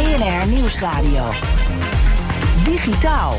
BNR Nieuwsradio. Digitaal.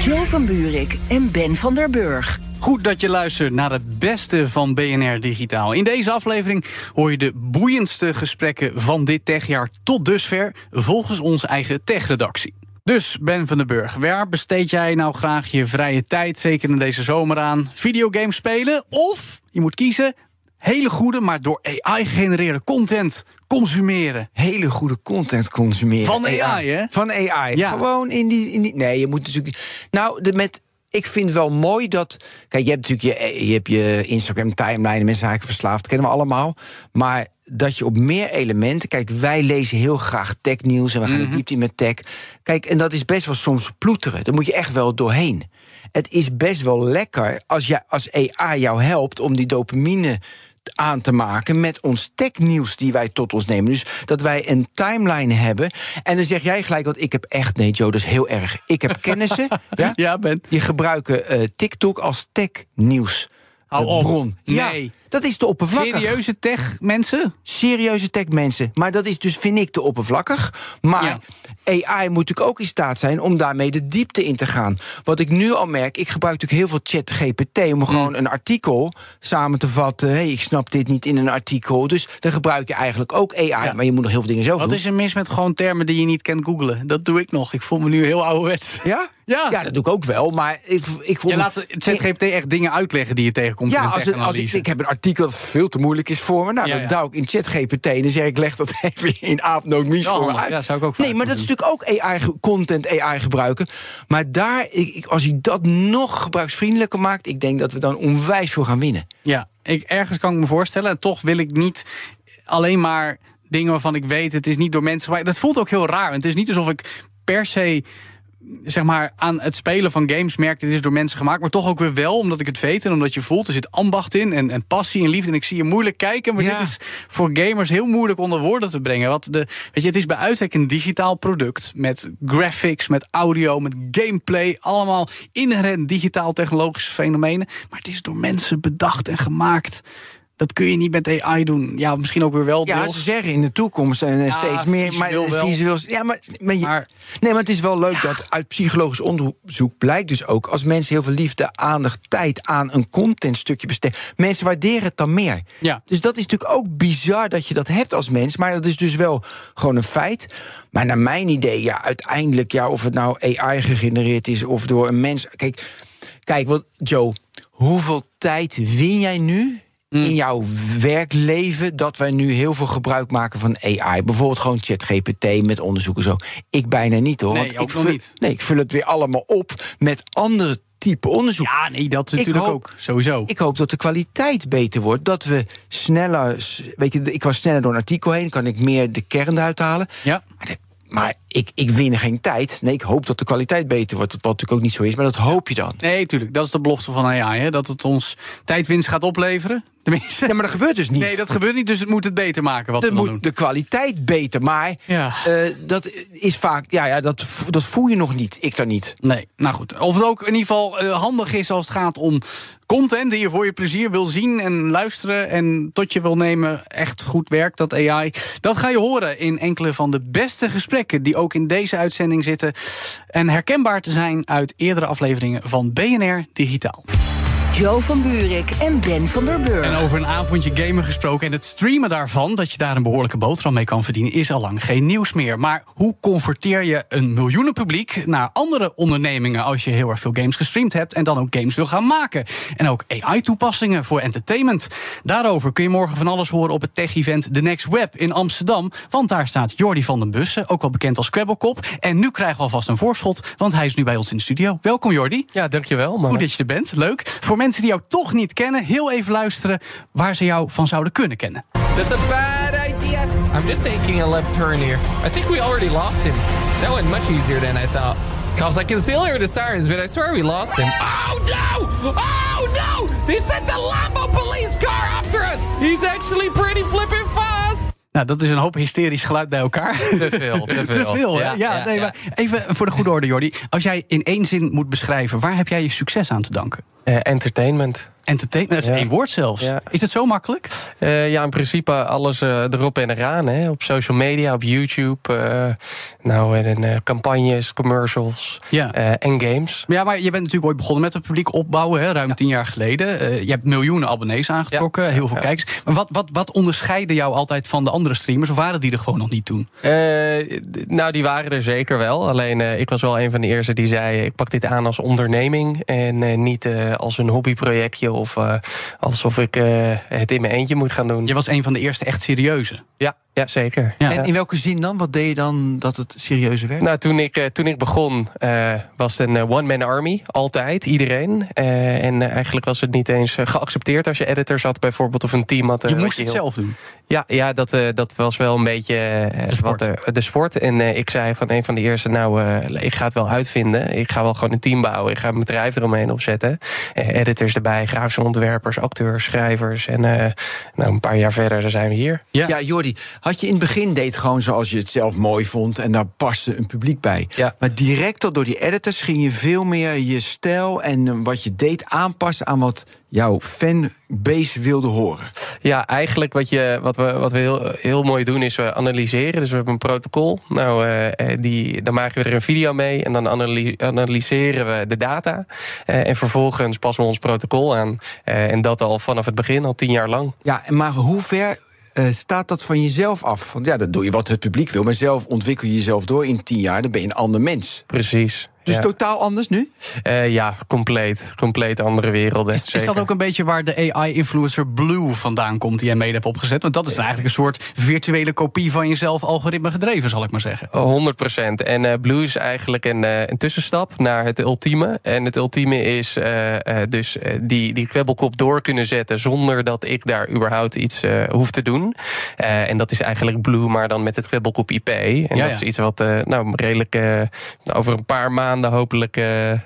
Joe van Buurik en Ben van der Burg. Goed dat je luistert naar het beste van BNR Digitaal. In deze aflevering hoor je de boeiendste gesprekken van dit techjaar tot dusver, volgens onze eigen techredactie. Dus Ben van der Burg, waar besteed jij nou graag je vrije tijd, zeker in deze zomer aan? Videogames spelen of, je moet kiezen, hele goede, maar door AI gegenereerde content consumeren. Hele goede content consumeren. Van AI, hè? Van AI. Ja. Gewoon in die, in die. Nee, je moet natuurlijk. Nou, de, met. Ik vind wel mooi dat. Kijk, je hebt natuurlijk je, je, hebt je Instagram timeline, mensen zijn eigenlijk verslaafd, kennen we allemaal. Maar dat je op meer elementen. Kijk, wij lezen heel graag technieuws en we gaan de diepte in met tech. Kijk, en dat is best wel soms ploeteren. Daar moet je echt wel doorheen. Het is best wel lekker als, je, als AI jou helpt om die dopamine aan te maken met ons technieuws die wij tot ons nemen. Dus dat wij een timeline hebben. En dan zeg jij gelijk, want ik heb echt, nee Joe, dat is heel erg. Ik heb kennissen, ja? Ja, Ben. die gebruiken eh, TikTok als technieuws. Hou eh, op. bron. Ja, Nee. Dat is te oppervlakkig. Serieuze tech mensen? Serieuze techmensen. Maar dat is dus, vind ik, te oppervlakkig. Maar AI moet natuurlijk ook in staat zijn om daarmee de diepte in te gaan. Wat ik nu al merk, ik gebruik natuurlijk heel veel chat GPT... om gewoon een artikel samen te vatten. hey, ik snap dit niet in een artikel. Dus dan gebruik je eigenlijk ook AI. Maar je moet nog heel veel dingen zelf Wat doen. is er mis met gewoon termen die je niet kent googlen? Dat doe ik nog. Ik voel me nu heel ouderwets. Ja? Ja. ja, dat doe ik ook wel. Maar ik, ik voel Je me- laat ChatGPT echt dingen uitleggen die je tegenkomt in Ja, een als, het, als ik, ik heb een artikel dat veel te moeilijk is voor me. Nou, dan duw ik in ChatGPT en dan zeg ik, leg dat even in aapnootmies voor me uit. Ja, zou ik ook nee, maar dat is natuurlijk ook AI, ge- content AI gebruiken. Maar daar, ik, als hij dat nog gebruiksvriendelijker maakt... ik denk dat we dan onwijs veel gaan winnen. Ja, ik, ergens kan ik me voorstellen. En toch wil ik niet alleen maar dingen waarvan ik weet... het is niet door mensen gemaakt. Dat voelt ook heel raar. Het is niet alsof ik per se zeg maar, aan het spelen van games merk... dit is door mensen gemaakt, maar toch ook weer wel... omdat ik het weet en omdat je voelt, er zit ambacht in... en, en passie en liefde. En ik zie je moeilijk kijken... maar Ja. dit is voor gamers heel moeilijk onder woorden te brengen. Wat de, weet je, het is bij uitstek een digitaal product... met graphics, met audio, met gameplay... allemaal inherent digitaal-technologische fenomenen. Maar het is door mensen bedacht en gemaakt... Dat kun je niet met AI doen. Ja, misschien ook weer wel. Ja, deels. ze zeggen in de toekomst en eh, Ja, steeds meer. Maar visueel visueel. Ja, maar, maar, je- Maar- nee, maar het is wel leuk dat uit psychologisch onderzoek blijkt dus ook. als mensen heel veel liefde, aandacht, tijd aan een contentstukje besteden. mensen waarderen het dan meer. Ja. Dus dat is natuurlijk ook bizar dat je dat hebt als mens. Maar dat is dus wel gewoon een feit. Maar naar mijn idee, ja, uiteindelijk, ja, of het nou AI gegenereerd is of door een mens. Kijk, kijk wat, Joe, hoeveel tijd win jij nu? In jouw werkleven dat wij nu heel veel gebruik maken van AI. Bijvoorbeeld gewoon ChatGPT met onderzoeken zo. Ik bijna niet hoor. Nee, want ook ik vul, niet. Nee, ik vul het weer allemaal op met andere type onderzoek. Ja, nee, dat natuurlijk hoop- ook. Sowieso. Ik hoop dat de kwaliteit beter wordt. Dat we sneller. Weet je, ik was sneller door een artikel heen. Kan ik meer de kern eruit halen. ja. Maar, de- maar ik, ik win geen tijd. Nee, ik hoop dat de kwaliteit beter wordt. Wat natuurlijk ook niet zo is. Maar dat hoop je dan. Nee, tuurlijk. Dat is de belofte van AI. Hè? Dat het ons tijdwinst gaat opleveren. Tenminste. Ja, maar dat gebeurt dus niet. Nee, dat gebeurt niet. Dus het moet het beter maken wat Het moet doen. de kwaliteit beter. Maar Ja. eh, dat is vaak. Ja, ja dat, dat voel je nog niet. Ik dan niet. Nee, nou goed. Of het ook in ieder geval eh, handig is als het gaat om content die je voor je plezier wil zien en luisteren en tot je wil nemen. Echt goed werkt dat AI. Dat ga je horen in enkele van de beste gesprekken die ook in deze uitzending zitten. En herkenbaar te zijn uit eerdere afleveringen van BNR Digitaal. Joe van Buurik en Ben van der Burg. En over een avondje gamen gesproken en het streamen daarvan, dat je daar een behoorlijke boterham mee kan verdienen, is al lang geen nieuws meer. Maar hoe converteer je een miljoenenpubliek naar andere ondernemingen als je heel erg veel games gestreamd hebt en dan ook games wil gaan maken? En ook AI-toepassingen voor entertainment. Daarover kun je morgen van alles horen op het tech-event The Next Web in Amsterdam. Want daar staat Jordi van den Bussen, ook wel bekend als Kwebbelkop. En nu krijgen we alvast een voorschot, want hij is nu bij ons in de studio. Welkom Jordi. Ja, dankjewel. Maar Goed dat je er bent, leuk. Voor mensen die jou toch niet kennen, heel even luisteren waar ze jou van zouden kunnen kennen. That's a bad idea. I'm just taking a left turn here. I think we already lost him. That went much easier than I thought. Cause I can still hear the sirens, but I swear we lost him. Oh no! Oh no! They sent the Lambo police car after us! He's actually pretty flipping fast! Nou, dat is een hoop hysterisch geluid bij elkaar. Te veel, te veel. te veel, hè? Ja, Ja, ja, nee, ja. maar even voor de goede orde, Jordi. Als jij in één zin moet beschrijven, waar heb jij je succes aan te danken? Eh, entertainment. Entertainment, dat is Ja. één woord zelfs. Ja. Is het zo makkelijk? Eh, ja, in principe alles eh, erop en eraan. Hè. Op social media, op YouTube. eh, nou, en eh, campagnes, commercials Ja. eh, en games. Ja, maar je bent natuurlijk ooit begonnen met het publiek opbouwen, hè, ruim tien jaar geleden. Eh, je hebt miljoenen abonnees aangetrokken, heel veel kijkers. Maar wat, wat, wat onderscheidde jou altijd van de andere streamers? Of waren die er gewoon nog niet toen? Eh, nou, die waren er zeker wel. Alleen eh, ik was wel een van de eerste die zei: ik pak dit aan als onderneming en eh, niet eh, als een hobbyprojectje of eh, alsof ik eh, het in mijn eentje moet gaan doen. Je was een van de eerste echt serieuze. Ja, ja zeker. Ja. En in welke zin dan? Wat deed je dan dat het serieuzer werd? Nou, toen ik, eh, toen ik begon, eh, was het een one-man army. Altijd, iedereen. Eh, en eigenlijk was het niet eens geaccepteerd als je editors had, bijvoorbeeld, of een team had. Je moest het heel- zelf doen. Ja, ja dat, eh, dat was wel een beetje De sport. Wat, de sport. En eh, ik zei van een van de eerste, nou, eh, ik ga het wel uitvinden. Ik ga wel gewoon een team bouwen. Ik ga een bedrijf eromheen opzetten. Editors erbij, grafische ontwerpers, acteurs, schrijvers. En eh, nou, een paar jaar verder, dan zijn we hier. Ja. Ja, Jordi, had je in het begin deed gewoon zoals je het zelf mooi vond en daar paste een publiek bij. Ja. Maar direct al door die editors ging je veel meer je stijl en wat je deed aanpassen aan wat jouw fanbase wilde horen. Ja, eigenlijk wat, je, wat we, wat we heel, heel mooi doen is we analyseren. Dus we hebben een protocol. Nou, eh, eh, die, dan maken we er een video mee en dan analy- analyseren we de data. Eh, en vervolgens passen we ons protocol aan. En dat al vanaf het begin, al tien jaar lang. Ja, maar hoe ver staat dat van jezelf af? Want ja, dan doe je wat het publiek wil, maar zelf ontwikkel je jezelf door in tien jaar, dan ben je een ander mens. Precies. Dus ja. totaal anders nu? Eh, ja, compleet. Compleet andere werelden. Is, is dat ook een beetje waar de AI-influencer Blue vandaan komt, die jij mede hebt opgezet? Want dat is eigenlijk een soort virtuele kopie van jezelf, algoritme gedreven, zal ik maar zeggen. 100 procent. En eh Blue is eigenlijk een, eh, een tussenstap naar het ultieme. En het ultieme is eh, eh, dus die, die kwebbelkop door kunnen zetten zonder dat ik daar überhaupt iets eh, hoef te doen. Eh, en dat is eigenlijk Blue, maar dan met het kwebbelkop IP. En Ja, dat ja. is iets wat eh, nou, redelijk eh, over een paar maanden hopelijk eh, eh,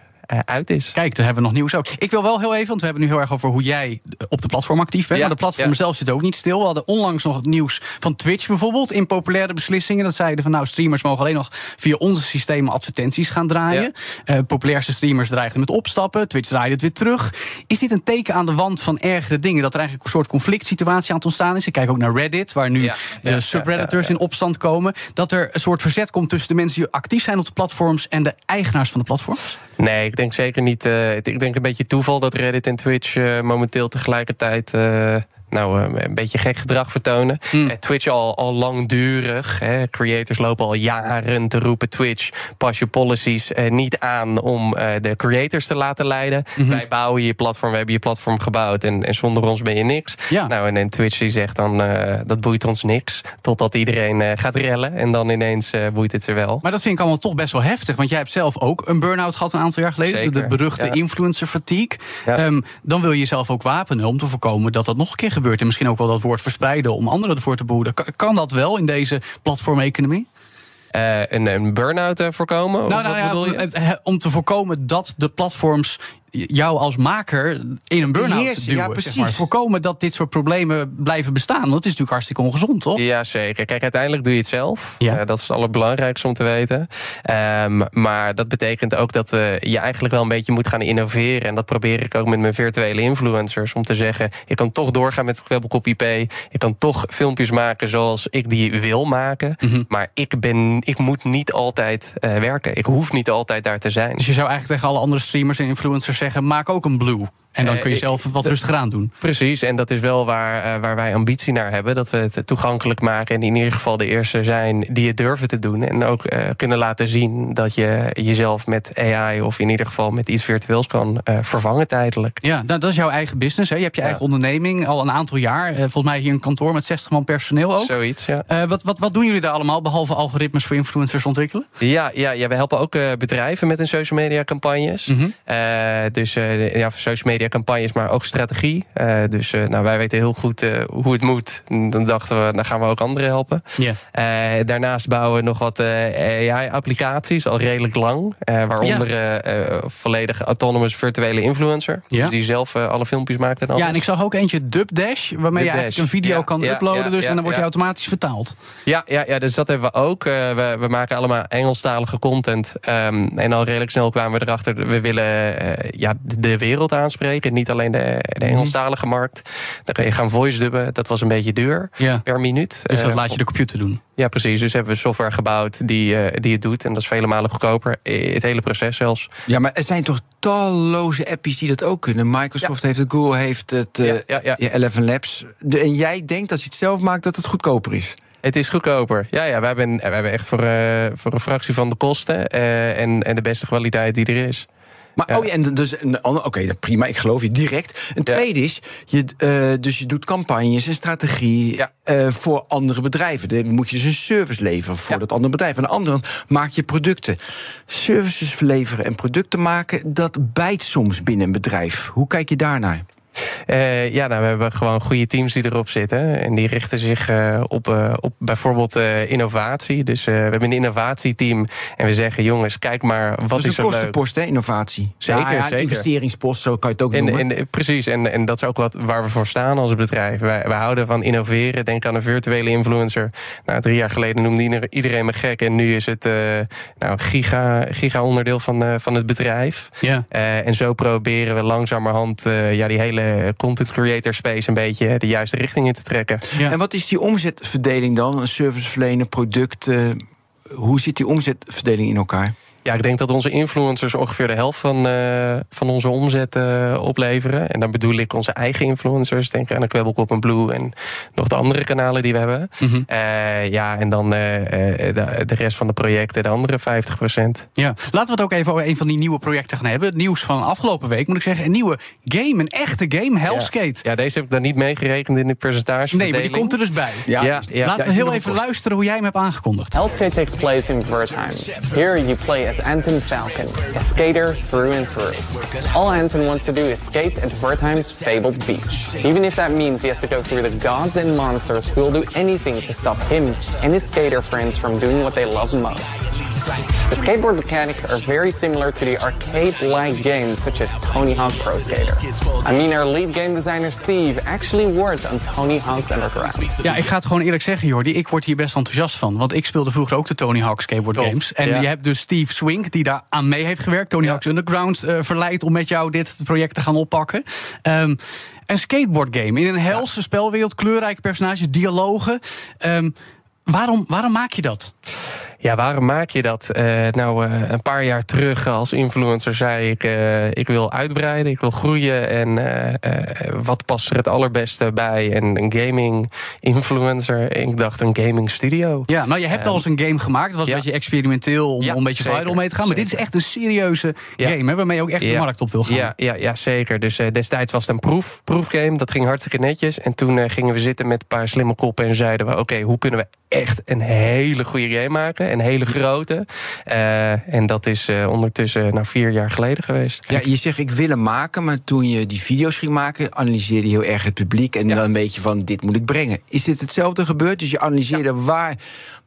uit is. Kijk, daar hebben we nog nieuws ook. Ik wil wel heel even, want we hebben nu heel erg over hoe jij op de platform actief bent. Ja, maar de platform ja. zelf zit ook niet stil. We hadden onlangs nog het nieuws van Twitch bijvoorbeeld. In populaire beslissingen. Dat zeiden van nou, streamers mogen alleen nog via onze systemen advertenties gaan draaien. Eh, populairste streamers dreigden met opstappen. Twitch draaide het weer terug. Is dit een teken aan de wand van ergere dingen? Dat er eigenlijk een soort conflict situatie aan het ontstaan is. Ik kijk ook naar Reddit, waar nu de subredditors in opstand komen. Dat er een soort verzet komt tussen de mensen die actief zijn op de platforms en de eigenaars van de platforms. Nee, ik denk zeker niet. eh, ik denk een beetje toeval dat Reddit en Twitch eh, momenteel tegelijkertijd. Nou, eh, een beetje gek gedrag vertonen. Hmm. Eh, Twitch al, al langdurig. Hè, creators lopen al jaren te roepen: Twitch, pas je policies eh, niet aan om eh, de creators te laten leiden. Mhm. Wij bouwen je platform, we hebben je platform gebouwd en, en zonder ons ben je niks. Ja. Nou, en, en Twitch die zegt dan: dat boeit ons niks. Totdat iedereen gaat rellen en dan ineens boeit het ze wel. Maar dat vind ik allemaal toch best wel heftig. Want jij hebt zelf ook een burn-out gehad een aantal jaar geleden. Zeker, De beruchte ja. influencer fatigue. Ja. Ehm, dan wil je jezelf ook wapenen om te voorkomen dat dat nog een keer gebeurt. En misschien ook wel dat woord verspreiden om anderen ervoor te behoeden. Kan, dat wel in deze platformeconomie? Eh, een, een burn-out eh, voorkomen? Nou, nou ja, om te voorkomen dat de platforms jou als maker in een burn-out duwen. ja, zeg precies. maar. Voorkomen dat dit soort problemen blijven bestaan. Want het is natuurlijk hartstikke ongezond, toch? Ja, zeker. Kijk, uiteindelijk doe je het zelf. Ja. Eh, dat is het allerbelangrijkste om te weten. Ehm, maar dat betekent ook dat eh, je eigenlijk wel een beetje moet gaan innoveren. En dat probeer ik ook met mijn virtuele influencers. Om te zeggen, ik kan toch doorgaan met het kwebbelkop IP. Ik kan toch filmpjes maken zoals ik die wil maken. Mhm. Maar ik, ben, ik moet niet altijd eh, werken. Ik hoef niet altijd daar te zijn. Dus je zou eigenlijk tegen alle andere streamers en influencers zeggen: maak ook een blue. En dan Eh, kun je zelf wat rustiger aan doen. Precies, en dat is wel waar, eh, waar wij ambitie naar hebben. Dat we het toegankelijk maken en in ieder geval de eerste zijn die het durven te doen. En ook eh, kunnen laten zien dat je jezelf met AI of in ieder geval met iets virtueels kan vervangen tijdelijk. Ja, nou, dat is jouw eigen business. Hè? Je hebt je Ja. eigen onderneming al een aantal jaar. Volgens mij hier een kantoor met 60 man personeel ook. Zoiets, ja. Wat, wat, wat doen jullie daar allemaal, behalve algoritmes voor influencers ontwikkelen? Ja, ja, ja, we helpen ook bedrijven met hun social media campagnes. Mhm. Dus ja, voor social media mediacampagnes, maar ook strategie. Uh, dus uh, nou, wij weten heel goed uh, hoe het moet. Dan dachten we, dan gaan we ook anderen helpen. Yeah. daarnaast bouwen we nog wat AI-applicaties, al redelijk lang. waaronder yeah. volledig autonomous virtuele influencer. Yeah. Dus die zelf alle filmpjes maakt en alles. Ja, en ik zag ook eentje Dubdash, waarmee Dub je eigenlijk een video kan uploaden. dus, en dan wordt die automatisch vertaald. Ja, ja, ja, dus dat hebben we ook. we, we maken allemaal Engelstalige content. Um, en al redelijk snel kwamen we erachter, we willen ja, de wereld aanspreken. Niet alleen de, de Mhm. Engelstalige markt. Dan kan je gaan voice dubben. Dat was een beetje duur Ja. per minuut. Dus dat Eh, laat je de computer doen. Ja, precies. Dus hebben we software gebouwd die, eh, die het doet. En dat is vele malen goedkoper. Eh, Het hele proces zelfs. Ja, maar er zijn toch talloze appies die dat ook kunnen. Microsoft heeft het, Google heeft het, eh Ja, ja, ja. ja, Eleven Labs. De- en jij denkt als je het zelf maakt dat het goedkoper is. Het is goedkoper. Ja, ja we, hebben, we hebben echt voor, voor een fractie van de kosten. en, en de beste kwaliteit die er is. Maar oh ja, en dus oké, prima, ik geloof je direct. Een tweede is, je, eh, dus je doet campagnes en strategie Ja. eh, voor andere bedrijven. Dan moet je dus een service leveren voor dat andere bedrijf. Aan de andere kant maak je producten. Services verleveren en producten maken, dat bijt soms binnen een bedrijf. Hoe kijk je daarnaar? Eh, ja, nou, we hebben gewoon goede teams die erop zitten. En die richten zich eh, op, eh, op bijvoorbeeld eh, innovatie. Dus eh, we hebben een innovatieteam. En we zeggen, jongens, kijk maar, wat dat is is een leuk. kostenpost, hè, innovatie. Zeker, Ja, ja, een zeker. investeringspost, zo kan je het ook En, noemen. en, precies, en, en dat is ook wat waar we voor staan als bedrijf. Wij, wij houden van innoveren. Denk aan een virtuele influencer. Nou, drie jaar geleden noemde ieder- iedereen me gek. En nu is het eh, nou, giga, giga onderdeel van, eh, van het bedrijf. Ja. Eh, en zo proberen we langzamerhand eh, ja, die hele content creator space een beetje de juiste richting in te trekken. Ja. En wat is die omzetverdeling dan? Een service verlenen, product. hoe zit die omzetverdeling in elkaar? Ja, ik denk dat onze influencers ongeveer de helft van, eh, van onze omzet eh, opleveren. En dan bedoel ik onze eigen influencers. Denk aan de Kwebbelkop en Blue en nog de andere kanalen die we hebben. Mhm. Eh, ja, en dan eh, eh, de, de rest van de projecten, de andere 50 procent. Ja. Laten we het ook even over een van die nieuwe projecten gaan hebben. Het nieuws van afgelopen week, moet ik zeggen. Een nieuwe game, een echte game, Hellskate. Ja, deze heb ik dan niet meegerekend in de percentage. Nee, maar die komt er dus bij. Ja, ja, ja. Laten we heel even luisteren hoe jij hem hebt aangekondigd. Hellskate takes place in Wertheim. Here you play as Anton Falcon, a skater through and through. All Anton wants to do is skate at Wertheim's fabled beach. Even if that means he has to go through the gods and monsters who will do anything to stop him and his skater friends from doing what they love most. The skateboard mechanics are very similar to the arcade-like games such as Tony Hawk Pro Skater. I mean, our lead game designer Steve actually worked on Tony Hawk's Underground. Ja, ik ga het gewoon eerlijk zeggen, Jordi. Ik word hier best enthousiast van. Want ik speelde vroeger ook de Tony Hawk skateboard games. En ja. je hebt dus Steve Swink, die daar aan mee heeft gewerkt. Tony Hawk's Underground eh, verleid om met jou dit project te gaan oppakken. Ehm, een skateboard game in een helse spelwereld, kleurrijke personages, dialogen. Ehm, waarom, waarom maak je dat? Ja, waarom maak je dat? Eh, nou, eh, een paar jaar terug als influencer zei ik... eh, ik wil uitbreiden, ik wil groeien. En wat past er het allerbeste bij? En een gaming influencer. En ik dacht een gaming studio. Ja, nou, je hebt al eens een game gemaakt. Het was ja. een beetje experimenteel om, Ja, een beetje zeker, viral mee te gaan. Maar dit is echt een serieuze Ja. game, hè, waarmee je ook echt de markt op wil gaan. Ja, ja, ja zeker. Dus destijds was het een proef, proefgame. Dat ging hartstikke netjes. En toen gingen we zitten met een paar slimme koppen... en zeiden we, oké, hoe kunnen we echt een hele goede game maken? Een hele grote. Eh, en dat is eh, ondertussen nou, vier jaar geleden geweest. Ja, je zegt ik wil hem maken, maar toen je die video's ging maken, analyseerde je heel erg het publiek en Ja. dan weet je van dit moet ik brengen. Is dit hetzelfde gebeurd? Dus je analyseerde waar.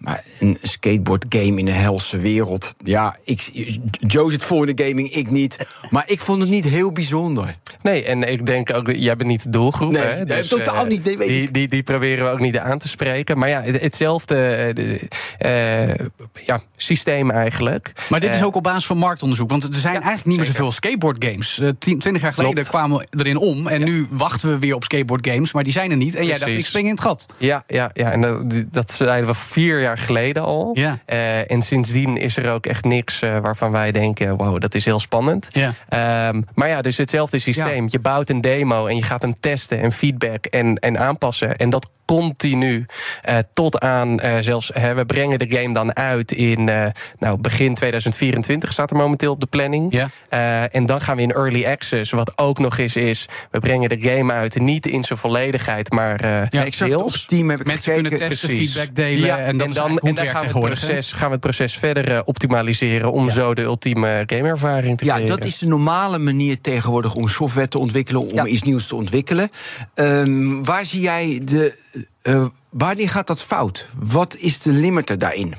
Maar een skateboard game in een helse wereld. Ja, ik, Joe zit voor in de gaming, ik niet. Maar ik vond het niet heel bijzonder. Nee, en ik denk ook, jij bent niet de doelgroep. Nee, hè? nee, totaal eh, niet, nee, weet die, ik. die, die proberen we ook niet aan te spreken. Maar ja, het- hetzelfde eh, de- eh, ja, systeem eigenlijk. Maar dit is ook op basis van marktonderzoek. Want er zijn eigenlijk niet meer zoveel skateboard games. Tien- twintig jaar geleden Klopt. kwamen we erin om. En nu wachten we weer op skateboard games. Maar die zijn er niet. En jij dacht, ik spring in het gat. Ja, ja, ja, en dat, dat zeiden we vier jaar geleden al. Ja. Eh, en sindsdien is er ook echt niks eh, waarvan wij denken: wow, dat is heel spannend. Ja. Ehm, maar ja, dus hetzelfde systeem. Je bouwt een demo en je gaat hem testen en feedback en, en aanpassen. En dat continu. eh, tot aan eh, zelfs, hè, we brengen de game dan uit in eh, nou, begin 2024 staat er momenteel op de planning. Ja. Eh, en dan gaan we in early access. Wat ook nog eens is, we brengen de game uit niet in zijn volledigheid, maar eh Ja, ik op. Steam heb ik Mensen gekeken. kunnen testen, precies. feedback delen. Ja, en, dat dan, en dan gaan, we het proces, gaan we het proces verder optimaliseren om zo de ultieme gameervaring te Ja, creëren. dat is de normale manier tegenwoordig om software te ontwikkelen, om Ja. iets nieuws te ontwikkelen. Ehm, waar zie jij de. Eh, wanneer gaat dat fout? Wat is de limiter daarin?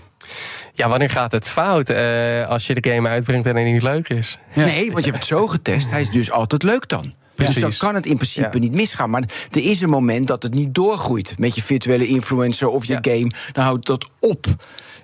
Ja, wanneer gaat het fout? Eh, als je de game uitbrengt en hij niet leuk is. Nee, want je hebt het zo getest. Hij is dus altijd leuk dan. Dus dan Precies. kan het in principe Ja. niet misgaan. Maar er is een moment dat het niet doorgroeit met je virtuele influencer of je Ja. game. Dan houdt dat op.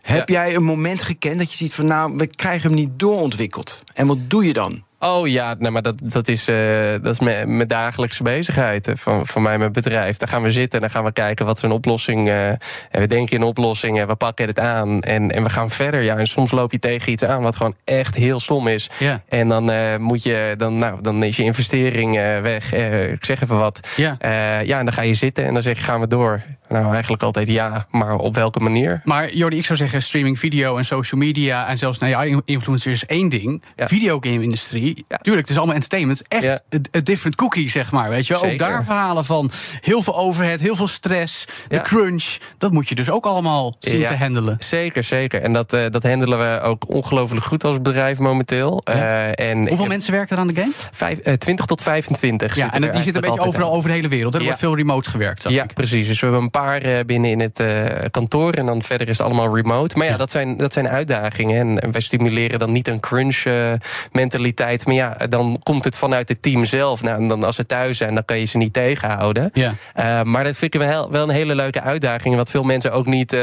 Heb Ja. jij een moment gekend dat je ziet van nou, we krijgen hem niet doorontwikkeld? En wat doe je dan? Oh ja, nee, maar dat, dat is, eh, dat is mijn, mijn dagelijkse bezigheid eh, van, van mij, mijn bedrijf. Daar gaan we zitten en dan gaan we kijken wat is een oplossing. en we denken in oplossingen, we pakken het aan en, en we gaan verder. Ja, en soms loop je tegen iets aan wat gewoon echt heel stom is. Ja. En dan, moet je, dan, nou, dan is je investering weg. Ik zeg even wat. Ja. Ja, en dan ga je zitten en dan zeg je, gaan we door? Nou, eigenlijk altijd ja, maar op welke manier? Maar Jordi, ik zou zeggen streaming video en social media... en zelfs nou ja, influencers is één ding. Ja. Videogame-industrie, Ja. tuurlijk, het is allemaal entertainment. Echt Ja. different cookie, zeg maar. Weet je wel? Ook daar verhalen van heel veel overhead, heel veel stress... de crunch, dat moet je dus ook allemaal zien Ja. te handelen. Zeker, zeker. En dat, eh, dat handelen we ook ongelooflijk goed als bedrijf momenteel. Eh, en Hoeveel mensen werken er aan de game? Vijf, eh, 20 tot 25. Ja, en die zitten een beetje overal over de hele wereld. hè? Er wordt veel remote gewerkt, zag. Ja, ik. precies. Dus we hebben een paar eh, binnen in het eh, kantoor. En dan verder is het allemaal remote. Maar ja, Dat, zijn, dat zijn uitdagingen. En, en wij stimuleren dan niet een crunch eh, mentaliteit. Maar ja, dan komt het vanuit het team zelf. Nou, en dan als ze thuis zijn, dan kan je ze niet tegenhouden. Ja. Maar dat vind ik wel, wel een hele leuke uitdaging. Wat veel mensen ook niet.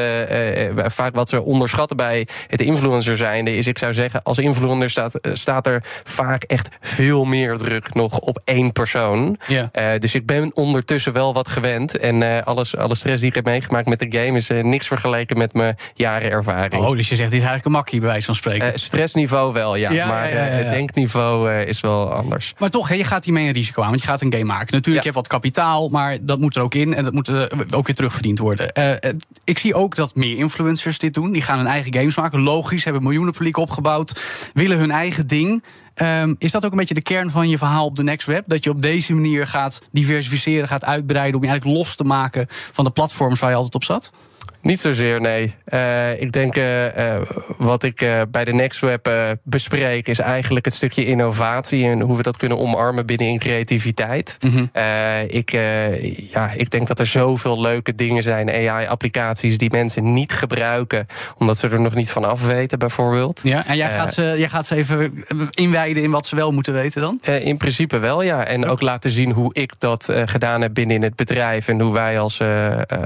vaak wat ze onderschatten bij het influencer zijnde. Is ik zou zeggen, als influencer staat, staat er vaak echt veel meer druk nog op één persoon. Ja. Dus ik ben ondertussen wel wat gewend. En alles, alle stress die ik heb meegemaakt met de game is eh, niks vergeleken met mijn jaren ervaring. Oh, dus je zegt, dit is eigenlijk een makkie, bij wijze van spreken. Eh, stressniveau wel, ja. Ja, maar ja, ja, ja, eh, het denkniveau is wel anders. Maar toch, hè, je gaat hiermee een risico aan, want je gaat een game maken. Natuurlijk, je hebt wat kapitaal, maar dat moet er ook in. En dat moet ook weer terugverdiend worden. Ik zie ook dat meer influencers dit doen. Die gaan hun eigen games maken. Logisch, hebben miljoenen publiek opgebouwd. Willen hun eigen ding. Ehm, is dat ook een beetje de kern van je verhaal op de Next Web? Dat je op deze manier gaat diversificeren, gaat uitbreiden... om je eigenlijk los te maken van de platforms waar je altijd op zat? Niet zozeer, nee. Eh, ik denk eh, wat ik bij de NextWeb bespreek, is eigenlijk het stukje innovatie en hoe we dat kunnen omarmen binnen in creativiteit. Eh, ik, ja, ik denk dat er zoveel leuke dingen zijn, AI-applicaties die mensen niet gebruiken, omdat ze er nog niet van af weten, bijvoorbeeld. Ja, en jij, gaat ze, jij gaat ze even inwijden in wat ze wel moeten weten dan? In principe wel, ja. En ook laten zien hoe ik dat gedaan heb binnen het bedrijf. En hoe wij als,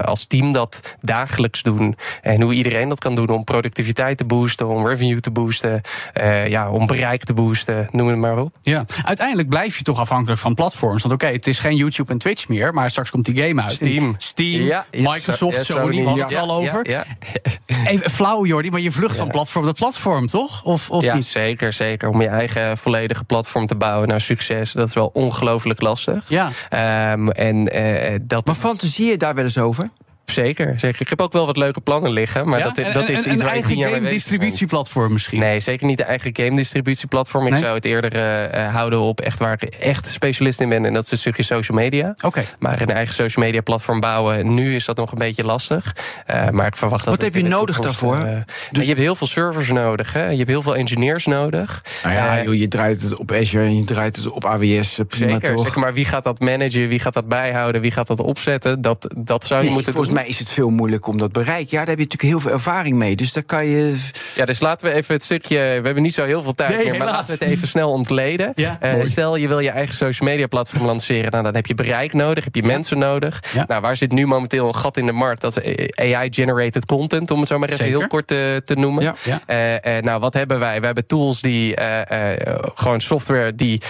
als team dat dagelijks doen. En hoe iedereen dat kan doen om productiviteit te boosten, om revenue te boosten, eh, ja, om bereik te boosten, noem het maar op. Ja, uiteindelijk blijf je toch afhankelijk van platforms. Want oké, het is geen YouTube en Twitch meer, maar straks komt die game uit. Steam. Steam, Ja, Microsoft, ja, Sony, we hadden het ja, al ja, over. Ja, Even flauw, Jordi, maar je vlucht van platform tot platform, toch? Of, of ja, niet? zeker, zeker. Om je eigen volledige platform te bouwen naar succes, dat is wel ongelooflijk lastig. Ja. Ehm, en eh, dat Maar fantaseer je daar wel eens over? Zeker, zeker. Ik heb ook wel wat leuke plannen liggen, maar Ja? dat, dat en- is en iets een waar ik game bezig ben. distributieplatform misschien. Nee, zeker niet de eigen game distributieplatform. Ik Nee? zou het eerder eh, eh, houden op echt waar ik echt specialist in ben. En dat is een stukje social media. Oké. Maar een eigen social media platform bouwen, nu is dat nog een beetje lastig. Eh, maar ik verwacht dat. Wat heb je nodig toekomst, daarvoor? eh, je hebt heel veel servers nodig. Hè? Je hebt heel veel engineers nodig. Nou ja, joh, je draait het op Azure en je draait het op AWS. Prima Zeker, toch? zeker, maar wie gaat dat managen? Wie gaat dat bijhouden? Wie gaat dat opzetten? Dat, dat zou je Nee, moeten volgens doen. Mij is het veel moeilijker om dat bereik. Ja, daar heb je natuurlijk heel veel ervaring mee. Dus daar kan je. Ja, dus laten we even het stukje. We hebben niet zo heel veel tijd Nee, meer, maar laten we het even snel ontleden. Ja, Eh, stel je wil je eigen social media platform lanceren. Nou, dan heb je bereik nodig, heb je mensen nodig. Ja. Nou, waar zit nu momenteel een gat in de markt? Dat is AI-generated content, om het zo maar even Zeker. heel kort te, te noemen. Ja. Eh, eh, nou, wat hebben wij? We hebben tools die eh, eh, gewoon software die.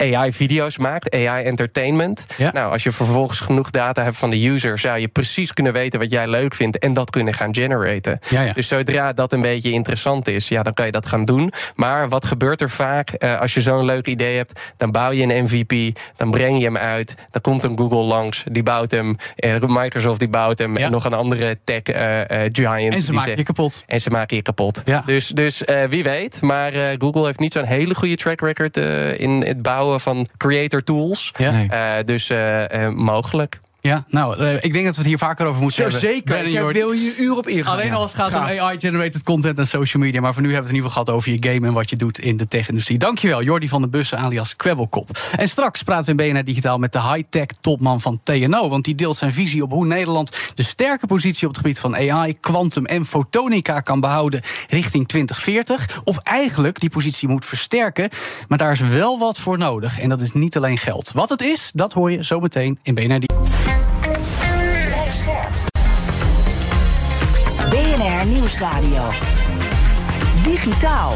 AI-video's maakt, AI-entertainment. Ja. Nou, als je vervolgens genoeg data hebt van de user, zou je precies kunnen weten wat jij leuk vindt en dat kunnen gaan generaten. Ja, ja. Dus zodra dat een beetje interessant is, ja, dan kan je dat gaan doen. Maar wat gebeurt er vaak eh, als je zo'n leuk idee hebt? Dan bouw je een MVP, dan breng je hem uit, dan komt een Google langs, die bouwt hem, eh, Microsoft die bouwt hem, en nog een andere tech eh, giant. En ze maken zegt- je kapot. en ze maken je kapot. Dus, dus wie weet. Maar Google heeft niet zo'n hele goede track record in het bouwen van creator tools. Ja. Nee. Eh, dus eh, eh, mogelijk. Ja, nou, eh, ik denk dat we het hier vaker over moeten Zo hebben. zeker. Ben Ik wil je uur op ingaan. Alleen Ja. al als het gaat om AI-generated content en social media. Maar voor nu hebben we het in ieder geval gehad over je game en wat je doet in de tech-industrie. Dankjewel, Jordi van den Bussen alias Kwebbelkop. En straks praten we in BNR Digitaal met de high-tech topman van TNO. Want die deelt zijn visie op hoe Nederland de sterke positie op het gebied van AI, quantum en fotonica kan behouden richting 2040. Of eigenlijk die positie moet versterken. Maar daar is wel wat voor nodig. En dat is niet alleen geld. Wat het is, dat hoor je zo meteen in BNR Digitaal. Nieuwsradio. Digitaal.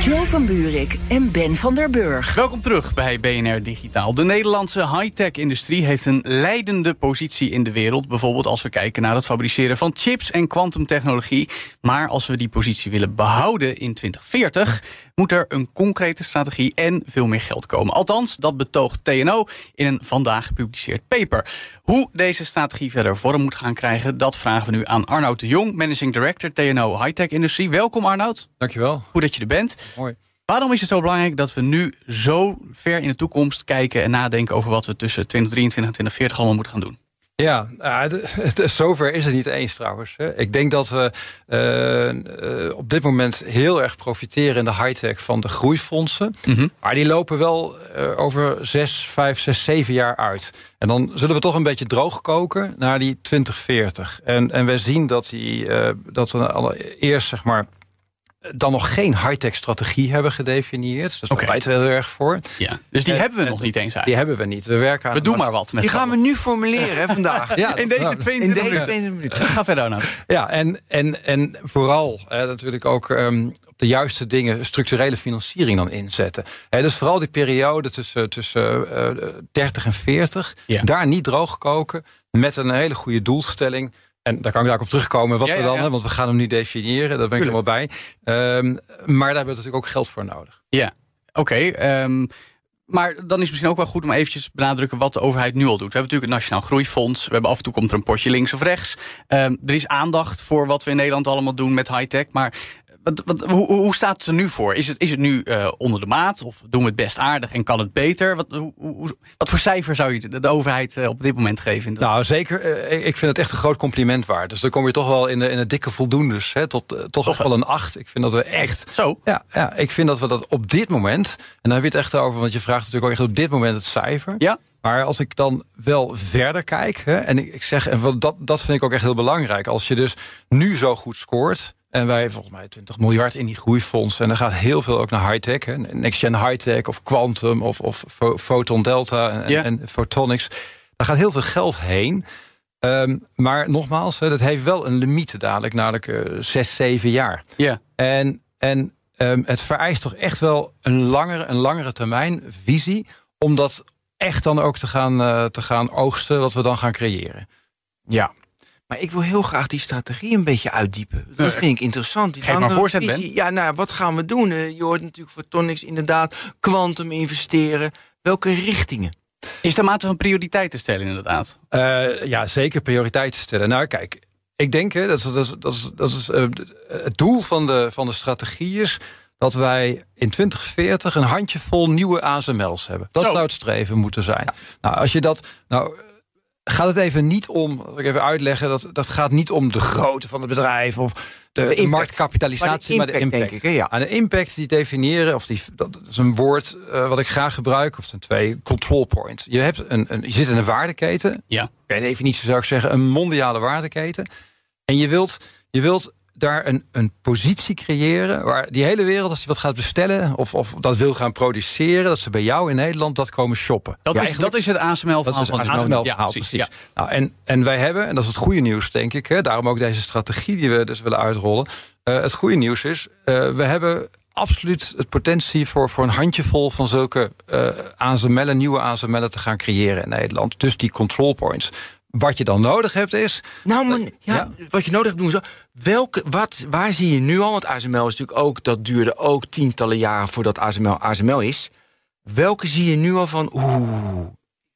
Joe van Buurik en Ben van der Burg. Welkom terug bij BNR Digitaal. De Nederlandse high-tech-industrie heeft een leidende positie in de wereld. Bijvoorbeeld als we kijken naar het fabriceren van chips en kwantumtechnologie. Maar als we die positie willen behouden in 2040, moet er een concrete strategie en veel meer geld komen. Althans, dat betoogt TNO in een vandaag gepubliceerd paper. Hoe deze strategie verder vorm moet gaan krijgen, dat vragen we nu aan Arnoud de Jong, Managing Director TNO High-Tech Industrie. Welkom Arnoud. Dankjewel. Goed dat je er bent. Mooi. Waarom is het zo belangrijk dat we nu zo ver in de toekomst kijken en nadenken over wat we tussen 2023 en 2040 allemaal moeten gaan doen? Ja, het- zover is het niet eens trouwens. Ik denk dat we eh, eh, op dit moment heel erg profiteren in de high-tech van de groeifondsen. Maar die lopen wel eh, over zes, vijf, zes, zeven jaar uit. En dan zullen we toch een beetje droog koken naar die 2040. En, en we zien dat, die, eh, dat we allereerst zeg maar dan nog geen high-tech strategie hebben gedefinieerd. Dus daar Oké. pleiten we heel erg voor. Ja. Dus die Eh, hebben we eh, nog niet eens Die hebben we niet. We werken aan We doen maar wat met Die gaan we nu formuleren hè, vandaag. Ja, in deze nou, In 22 deze minuten. 20 minuten. Ga verder, Arnoud. Ja, en, en, en vooral hè, natuurlijk ook ehm, op de juiste dingen structurele financiering dan inzetten. Hè, dus vooral die periode tussen, tussen eh, 30 en 40, Ja. daar niet droog koken met een hele goede doelstelling. En daar kan ik daar op terugkomen wat Ja, we dan, ja. want we gaan hem nu definiëren, daar ben ik er wel bij. Ehm, maar daar hebben we natuurlijk ook geld voor nodig. Ja, oké. ehm, maar dan is het misschien ook wel goed om eventjes te benadrukken wat de overheid nu al doet. We hebben natuurlijk het Nationaal Groeifonds. We hebben af en toe komt er een potje links of rechts. Ehm, er is aandacht voor wat we in Nederland allemaal doen met high-tech. Maar wat, wat, hoe, hoe staat het er nu voor? Is het, is het nu eh, onder de maat? Of doen we het best aardig en kan het beter? Wat, hoe, hoe- wat voor cijfer zou je de, de overheid eh, op dit moment geven? Nou, zeker. eh, ik vind het echt een groot compliment waard. Dus dan kom je toch wel in de, in de dikke voldoendes. Hè, tot toch wel een acht. Ik vind dat we echt Zo. Ja, ja, ik vind dat we dat op dit moment... en dan heb je het echt over, want je vraagt natuurlijk ook echt op dit moment het cijfer. Ja. Maar als ik dan wel verder kijk... Hè, en ik, ik zeg, en dat, dat vind ik ook echt heel belangrijk... als je dus nu zo goed scoort... en wij volgens mij 20 miljard in die groeifonds... en er gaat heel veel ook naar high-tech. hè, Next-gen high-tech of quantum of, of photon delta en, Ja. en photonics. Daar gaat heel veel geld heen... Ehm, maar nogmaals, dat heeft wel een limiet dadelijk, namelijk eh, zes, zeven jaar. Ja. En, en ehm, het vereist toch echt wel een langere, een langere termijn visie... om dat echt dan ook te gaan, eh, te gaan oogsten wat we dan gaan creëren. Ja. Maar ik wil heel graag die strategie een beetje uitdiepen. Dat vind ik interessant. Die Geef maar voorzet, visie. Ja, nou, wat gaan we doen? Eh, Je hoort natuurlijk photonics inderdaad, quantum investeren. Welke richtingen? Is de mate van prioriteiten stellen inderdaad? Eh, ja, zeker prioriteiten stellen. Nou, kijk, ik denk hè, dat is, dat is, dat is, dat is eh, het doel van de, van de strategie is dat wij in 2040 een handjevol nieuwe ASML's hebben. Dat Zo. zou het streven moeten zijn. Nou, als je dat. Nou, gaat het even niet om, ik even uitleggen, dat, dat gaat niet om de grootte van het bedrijf of de, impact. marktkapitalisatie, maar de Maar de impact. impact, denk ik, ja. Aan de impact die definiëren, of die, dat is een woord eh, wat ik graag gebruik, of ten twee, control point. Je, hebt een, een, je zit in een waardeketen, Ja. per definitie zou ik zeggen, een mondiale waardeketen. En je wilt, je wilt daar een, een positie creëren waar die hele wereld, als die wat gaat bestellen of, of dat wil gaan produceren, dat ze bij jou in Nederland dat komen shoppen. Dat, Ja, is, dat is het ASML dat verhaal is moment. ASML-verhaal, Ja, precies. Ja. Nou, en, en wij hebben, en dat is het goede nieuws, denk ik... Hè, daarom ook deze strategie die we dus willen uitrollen. Eh, het goede nieuws is, eh, we hebben absoluut het potentie voor, voor een handjevol van zulke uh, ASML'en, nieuwe ASML'en te gaan creëren in Nederland. Dus die control points. Wat je dan nodig hebt is. Nou, man, ja, wat je nodig hebt doen zo. Welke, wat, waar zie je nu al? Want ASML is natuurlijk ook, dat duurde ook tientallen jaren voordat ASML ASML is. Welke zie je nu al van, oeh,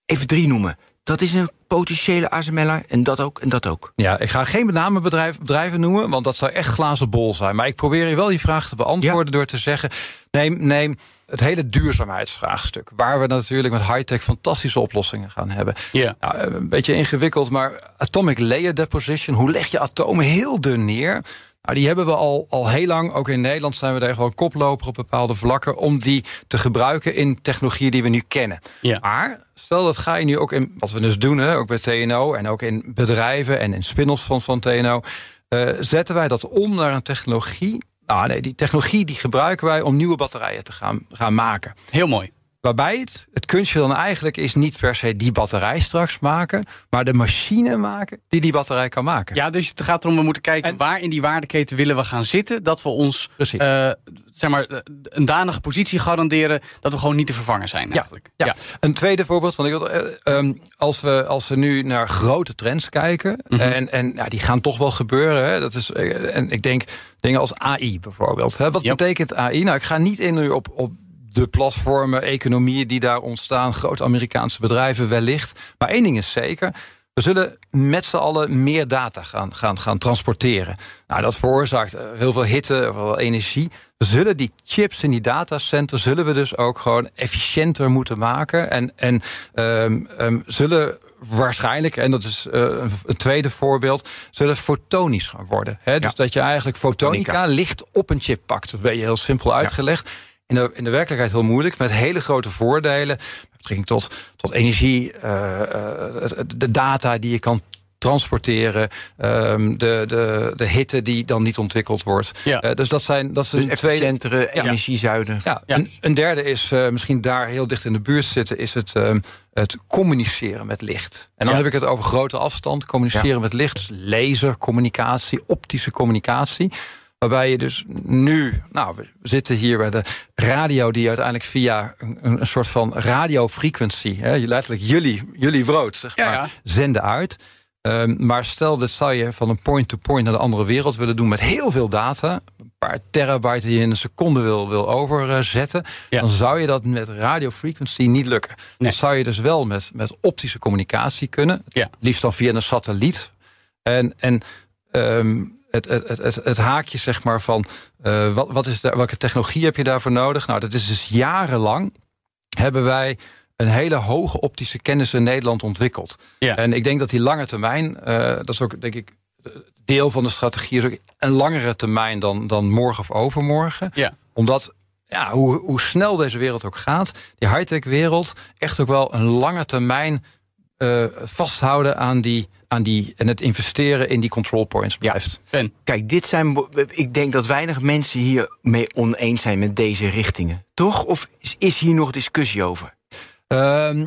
even drie noemen. Dat is een potentiële ASML'er en dat ook en dat ook. Ja, ik ga geen namen bedrijven noemen, want dat zou echt glazen bol zijn. Maar ik probeer je wel die vraag te beantwoorden door te zeggen... neem, neem het hele duurzaamheidsvraagstuk... waar we natuurlijk met high-tech fantastische oplossingen gaan hebben. Ja. Nou, een beetje ingewikkeld, maar atomic layer deposition... hoe leg je atomen heel dun neer... Nou, die hebben we al, al heel lang. Ook in Nederland zijn we daar gewoon koploper op bepaalde vlakken... om die te gebruiken in technologieën die we nu kennen. Ja. Maar stel dat ga je nu ook in, wat we dus doen, hè, ook bij TNO... en ook in bedrijven en in spin-offs van, van TNO... Uh, eh, zetten wij dat om naar een technologie... Nou, nee, die technologie die gebruiken wij om nieuwe batterijen te gaan, gaan maken. Heel mooi. Waarbij het, het kunstje dan eigenlijk is niet per se die batterij straks maken, maar de machine maken die die batterij kan maken. Ja, dus het gaat erom, we moeten kijken waar in die waardeketen willen we gaan zitten. Dat we ons uh, zeg maar, eh, een danige positie garanderen dat we gewoon niet te vervangen zijn. Eigenlijk. Ja, ja. een tweede voorbeeld. Want ik wil, uh, um, als, we, als we nu naar grote trends kijken, mm -hmm. en, en ja, die gaan toch wel gebeuren. Hè, dat is, en ik denk dingen als AI bijvoorbeeld. Hè, wat yep. betekent AI? Nou, ik ga niet in nu op, op de platformen, economieën die daar ontstaan, grote Amerikaanse bedrijven wellicht. Maar één ding is zeker. We zullen met z'n allen meer data gaan, gaan, gaan transporteren. Nou, dat veroorzaakt eh, heel veel hitte, heel veel energie. We zullen die chips in die datacenters zullen we dus ook gewoon efficiënter moeten maken. En, en um, um, zullen waarschijnlijk, en dat is uh, een tweede voorbeeld, zullen fotonisch gaan worden. Hè? Dus dat je eigenlijk fotonica, licht op een chip pakt. Dat ben je heel simpel uitgelegd. Ja in de, in de werkelijkheid heel moeilijk. Met hele grote voordelen. Met betrekking tot, tot energie, uh, de data die je kan transporteren, um, de, de, de hitte die dan niet ontwikkeld wordt. Ja. Uh, dus dat zijn dat is dus een tweede energiezuider. Ja, ja. Een, een, derde is uh, misschien daar heel dicht in de buurt zitten, is het, uh, het communiceren met licht. En dan ja. heb ik het over grote afstand, communiceren met licht, dus lasercommunicatie, optische communicatie. Waarbij je dus nu, nou, we zitten hier bij de radio die uiteindelijk via een, een soort van radiofrequentie, hè, letterlijk jullie, jullie brood, zeg maar, ja, ja. zenden uit. Um, maar stel dat zou je van een point-to-point -point naar de andere wereld willen doen met heel veel data, een paar terabyte die je in een seconde wil, wil overzetten, ja. dan zou je dat met radiofrequency niet lukken. Nee. Dan zou je dus wel met, met optische communicatie kunnen, ja. liefst dan via een satelliet. En, en um, het, het, het, het, haakje zeg maar van uh, wat, wat is de, welke technologie heb je daarvoor nodig? Nou, dat is dus jarenlang hebben wij een hele hoge optische kennis in Nederland ontwikkeld. Ja. En ik denk dat die lange termijn, uh, dat is ook denk ik deel van de strategie, is ook een langere termijn dan, dan morgen of overmorgen. Ja. Omdat ja, hoe, hoe snel deze wereld ook gaat, die high-tech wereld echt ook wel een lange termijn uh, vasthouden aan die, aan die en het investeren in die control points blijft. Ja, Kijk, dit zijn. Ik denk dat weinig mensen hier mee oneens zijn met deze richtingen. Toch? Of is hier nog discussie over? Uh, uh,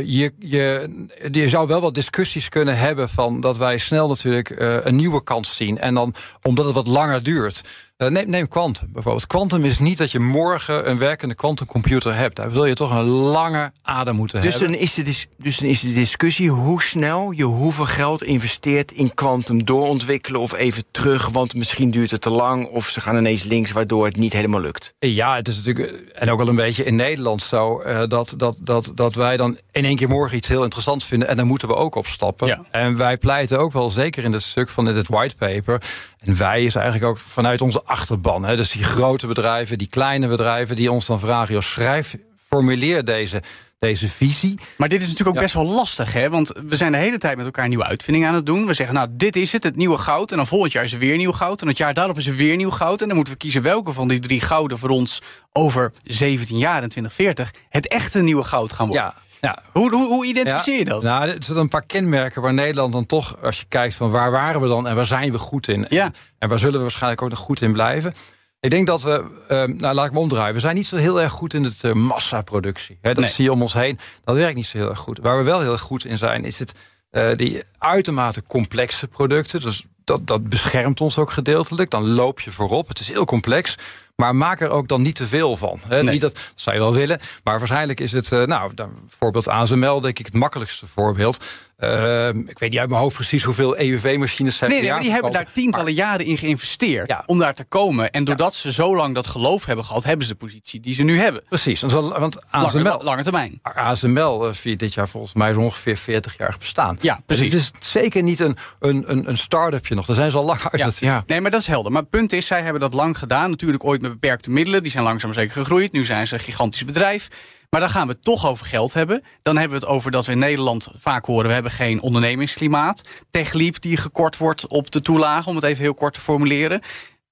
je, je, je zou wel wat discussies kunnen hebben van dat wij snel natuurlijk uh, een nieuwe kans zien. En dan omdat het wat langer duurt. Uh, neem, neem quantum bijvoorbeeld. Quantum is niet dat je morgen een werkende quantumcomputer hebt. Daar wil je toch een lange adem moeten dus hebben. Dan is de dus dan is de discussie hoe snel je hoeveel geld investeert in quantum doorontwikkelen of even terug, want misschien duurt het te lang of ze gaan ineens links waardoor het niet helemaal lukt. Ja, het is natuurlijk en ook wel een beetje in Nederland zo uh, dat, dat, dat, dat wij dan in één keer morgen iets heel interessants vinden en daar moeten we ook op stappen. Ja. En wij pleiten ook wel zeker in het stuk van dit whitepaper. En wij is eigenlijk ook vanuit onze achterban. Hè, dus die grote bedrijven, die kleine bedrijven... die ons dan vragen, joh, schrijf, formuleer deze, deze visie. Maar dit is natuurlijk ook ja. best wel lastig, hè? Want we zijn de hele tijd met elkaar nieuwe uitvindingen aan het doen. We zeggen, nou, dit is het, het nieuwe goud. En dan volgend jaar is er weer nieuw goud. En het jaar daarop is er weer nieuw goud. En dan moeten we kiezen welke van die drie gouden... voor ons over 17 jaar en 2040 het echte nieuwe goud gaan worden. Ja. Ja. Hoe, hoe, hoe identificeer je dat? Nou, er zijn een paar kenmerken waar Nederland dan toch, als je kijkt van waar waren we dan en waar zijn we goed in? Ja. En waar zullen we waarschijnlijk ook nog goed in blijven? Ik denk dat we, uh, nou laat ik me omdraaien. We zijn niet zo heel erg goed in het uh, massaproductie. Dat Nee. zie je om ons heen. Dat werkt niet zo heel erg goed. Waar we wel heel erg goed in zijn, is het uh, die uitermate complexe producten. Dus dat, dat beschermt ons ook gedeeltelijk. Dan loop je voorop. Het is heel complex. Maar maak er ook dan niet te veel van. Hè? Nee. Niet dat, dat zou je wel willen. Maar waarschijnlijk is het, eh, nou, voorbeeld ASML, denk ik, het makkelijkste voorbeeld. Eh, ik weet niet uit mijn hoofd precies hoeveel EUV-machines zijn. Nee, nee, maar die hebben daar tientallen jaren in geïnvesteerd Ja. om daar te komen. En doordat ze zo lang dat geloof hebben gehad, hebben ze de positie die ze nu hebben. Precies, want want Lange, ASML, lange termijn. ASML eh, viert dit jaar volgens mij zo ongeveer 40 jaar bestaan. Ja, precies. Dus het is zeker niet een, een, een, een start-upje nog. Daar zijn ze al lang uit. Ja. Nee, maar dat is helder. Maar het punt is, zij hebben dat lang gedaan. Natuurlijk ooit met beperkte middelen. Die zijn langzaam zeker gegroeid. Nu zijn ze een gigantisch bedrijf. Maar dan gaan we het toch over geld hebben. Dan hebben we het over dat we in Nederland vaak horen... we hebben geen ondernemingsklimaat. Techliep die gekort wordt op de toelage, om het even heel kort te formuleren.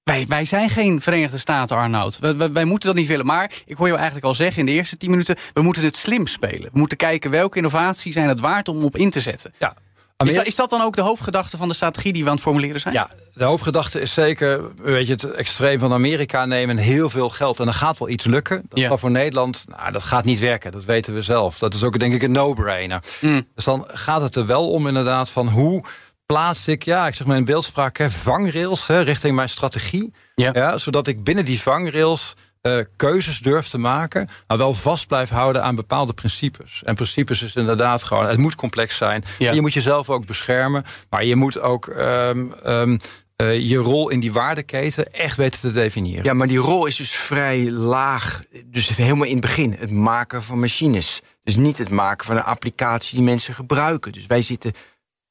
Wij, wij zijn geen Verenigde Staten, Arnoud. Wij, wij, wij moeten dat niet willen. Maar ik hoor jou eigenlijk al zeggen in de eerste tien minuten... we moeten het slim spelen. We moeten kijken welke innovatie zijn het waard om op in te zetten. Ja. Is dat, is dat dan ook de hoofdgedachte van de strategie die we aan het formuleren zijn? Ja, de hoofdgedachte is zeker weet je, het extreem van Amerika nemen en heel veel geld. En dan gaat wel iets lukken. Dat Ja. voor Nederland, nou, dat gaat niet werken. Dat weten we zelf. Dat is ook denk ik een no-brainer. Mm. Dus dan gaat het er wel om inderdaad van hoe plaats ik, ja, ik zeg maar in beeldspraak, hè, vangrails hè, richting mijn strategie. Ja. zodat ik binnen die vangrails eh, keuzes durf te maken, maar wel vast blijf houden aan bepaalde principes. En principes is inderdaad gewoon, het moet complex zijn. Ja. Je moet jezelf ook beschermen, maar je moet ook ehm, ehm, eh, je rol in die waardeketen echt weten te definiëren. Ja, maar die rol is dus vrij laag. Dus helemaal in het begin. Het maken van machines. Dus niet het maken van een applicatie die mensen gebruiken. Dus wij zitten,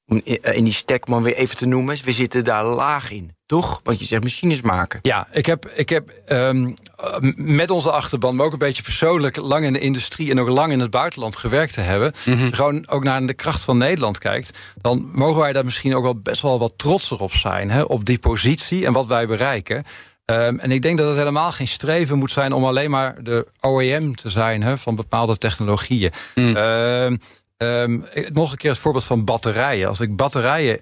om in die stack maar weer even te noemen... we zitten daar laag in, toch? Want je zegt machines maken. Ja, ik heb, ik heb ehm, eh, met onze achterban, maar ook een beetje persoonlijk... lang in de industrie en ook lang in het buitenland gewerkt te hebben... Mhm. Gewoon ook naar de kracht van Nederland kijkt... dan mogen wij daar misschien ook wel best wel wat trotser op zijn... Hè, op die positie en wat wij bereiken... Ehm, en ik denk dat het helemaal geen streven moet zijn... om alleen maar de OEM te zijn hè, van bepaalde technologieën. Mm. Ehm, ehm, nog een keer het voorbeeld van batterijen. Als ik batterijen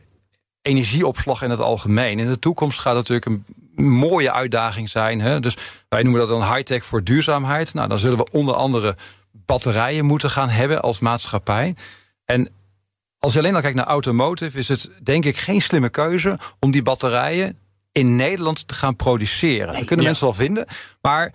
energieopslag in het algemeen. In de toekomst gaat het natuurlijk een mooie uitdaging zijn. Hè? Dus wij noemen dat dan high-tech voor duurzaamheid. Nou, dan zullen we onder andere batterijen moeten gaan hebben als maatschappij. En als je alleen al kijkt naar automotive, is het denk ik geen slimme keuze om die batterijen in Nederland te gaan produceren. dat kunnen ja. mensen wel vinden, maar